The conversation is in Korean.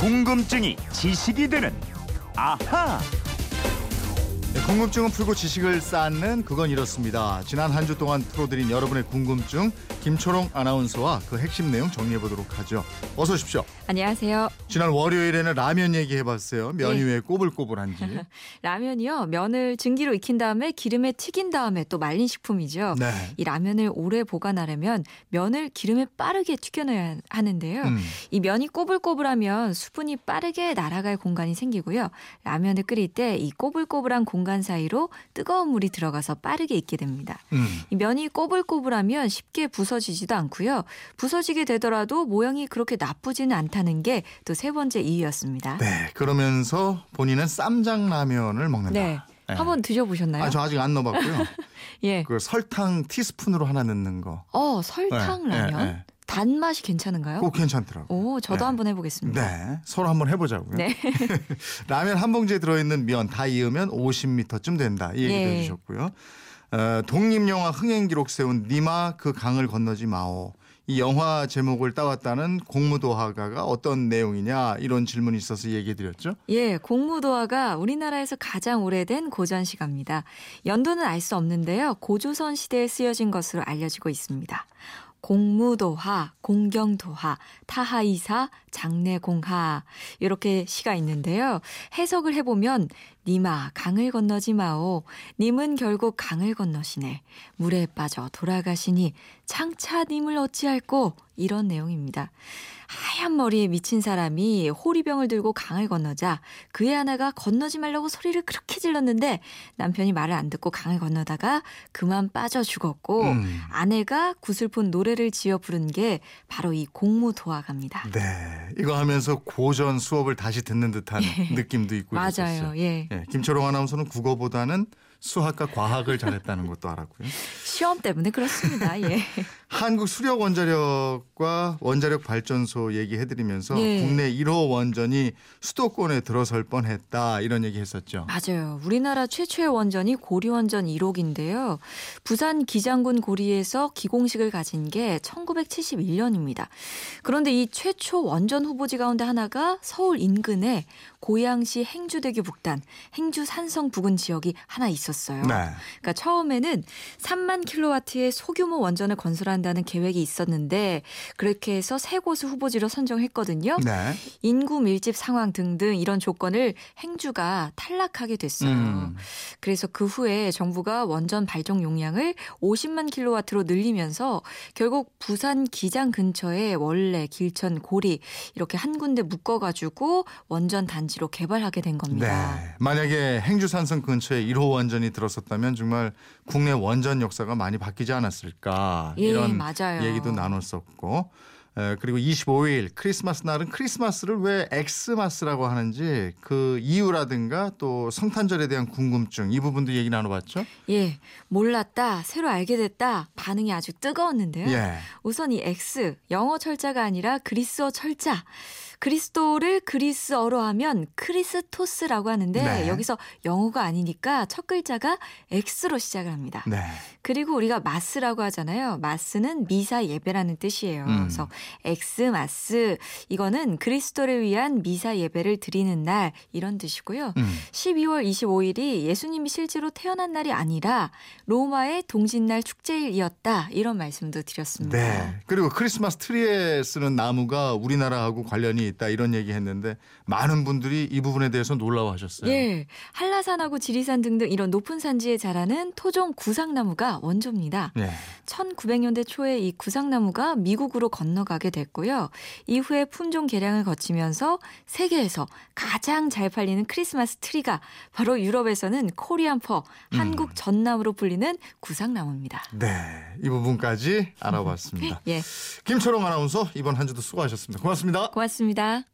궁금증이 지식이 되는 아하. 네, 궁금증은 풀고 지식을 쌓는 그건 이렇습니다. 지난 한 주 동안 풀어드린 여러분의 궁금증 김초롱 아나운서와 그 핵심 내용 정리해 보도록 하죠. 어서 오십시오. 안녕하세요. 지난 월요일에는 라면 얘기해봤어요. 면이 네. 왜 꼬불꼬불한지. 라면이요. 면을 증기로 익힌 다음에 기름에 튀긴 다음에 또 말린 식품이죠. 네. 이 라면을 오래 보관하려면 면을 기름에 빠르게 튀겨내야 하는데요. 음. 이 면이 꼬불꼬불하면 수분이 빠르게 날아갈 공간이 생기고요. 라면을 끓일 때 이 꼬불꼬불한 공간 사이로 뜨거운 물이 들어가서 빠르게 익게 됩니다. 음. 이 면이 꼬불꼬불하면 쉽게 부서 지지도 않고요. 부서지게 되더라도 모양이 그렇게 나쁘지는 않다는 게 또 세 번째 이유였습니다. 네. 그러면서 본인은 쌈장 라면을 먹는다. 네. 한번 드셔보셨나요? 아, 저 아직 안 넣어봤고요. 예. 그 설탕 티스푼으로 하나 넣는 거. 어, 설탕 네, 라면? 네, 네. 단맛이 괜찮은가요? 그거 괜찮더라고요. 오, 저도 네. 한번 해보겠습니다. 네. 서로 한번 해보자고요. 네. 라면 한 봉지에 들어있는 면 다 이으면 50m쯤 된다. 이 얘기도 예. 해주셨고요. 어, 독립영화 흥행 기록 세운 니마 그 강을 건너지 마오. 이 영화 제목을 따왔다는 공무도화가가 어떤 내용이냐 이런 질문이 있어서 얘기해 드렸죠. 예, 공무도화가 우리나라에서 가장 오래된 고전시가입니다. 연도는 알 수 없는데요. 고조선 시대에 쓰여진 것으로 알려지고 있습니다. 공무도하, 공경도하, 타하이사, 당내공하 이렇게 시가 있는데요. 해석을 해보면 님아 강을 건너지 마오. 님은 결국 강을 건너시네. 물에 빠져 돌아가시니 장차 님을 어찌할꼬 이런 내용입니다. 하얀 머리에 미친 사람이 호리병을 들고 강을 건너자 그의 아내가 건너지 말라고 소리를 그렇게 질렀는데 남편이 말을 안 듣고 강을 건너다가 그만 빠져 죽었고 음. 아내가 구슬픈 노래를 지어 부른 게 바로 이 공무 도화가입니다. 네. 이거 하면서 고전 수업을 다시 듣는 듯한 느낌도 있고 맞아요. 예. 예, 김초롱 아나운서는 국어보다는 수학과 과학을 잘했다는 것도 알았고요. 시험 때문에 그렇습니다. 예. 한국 수력 원자력과 원자력 발전소 얘기해 드리면서 예. 국내 1호 원전이 수도권에 들어설 뻔했다 이런 얘기 했었죠. 맞아요. 우리나라 최초의 원전이 고리 원전 1호기인데요. 부산 기장군 고리에서 기공식을 가진 게 1971년입니다. 그런데 이 최초 원전 후보지 가운데 하나가 서울 인근에 고양시 행주대교 북단, 행주 산성 부근 지역이 하나 있었어요. 네. 그러니까 처음에는 3만 킬로와트의 소규모 원전을 건설한다는 계획이 있었는데 그렇게 해서 세 곳을 후보지로 선정했거든요. 네. 인구 밀집 상황 등등 이런 조건을 행주가 탈락하게 됐어요. 음. 그래서 그 후에 정부가 원전 발전 용량을 50만 킬로와트로 늘리면서 결국 부산 기장 근처에 원래 길천 고리 이렇게 한 군데 묶어가지고 원전 단지 로 개발하게 된 겁니다. 네. 만약에 행주산성 근처에 1호 원전이 들었었다면 정말 국내 원전 역사가 많이 바뀌지 않았을까 예, 이런 맞아요. 얘기도 나눴었고 에, 그리고 25일 크리스마스 날은 크리스마스를 왜 엑스마스라고 하는지 그 이유라든가 또 성탄절에 대한 궁금증 이 부분도 얘기 나눠봤죠. 예, 몰랐다, 새로 알게 됐다, 반응이 아주 뜨거웠는데요. 예. 우선 이 X, 영어 철자가 아니라 그리스어 철자. 그리스도를 그리스어로 하면 Χριστός라고 하는데 네. 여기서 영어가 아니니까 첫 글자가 X로 시작을 합니다. 네. 그리고 우리가 마스라고 하잖아요. 마스는 미사 예배라는 뜻이에요. 음. 그래서 엑스마스 이거는 그리스도를 위한 미사 예배를 드리는 날 이런 뜻이고요. 음. 12월 25일이 예수님이 실제로 태어난 날이 아니라 로마의 동짓날 축제일이었다 이런 말씀도 드렸습니다. 네. 그리고 크리스마스 트리에 쓰는 나무가 우리나라하고 관련이 있다 이런 얘기 했는데 많은 분들이 이 부분에 대해서 놀라워하셨어요. 예, 한라산하고 지리산 등등 이런 높은 산지에 자라는 토종 구상나무가 원조입니다. 예. 1900년대 초에 이 구상나무가 미국으로 건너가게 됐고요. 이후에 품종 개량을 거치면서 세계에서 가장 잘 팔리는 크리스마스 트리가 바로 유럽에서는 코리안퍼, 한국 전나무로 불리는 구상나무입니다. 네. 이 부분까지 알아봤습니다. 예, 김초롱 아나운서 이번 한 주도 수고하셨습니다. 고맙습니다. 고맙습 니다.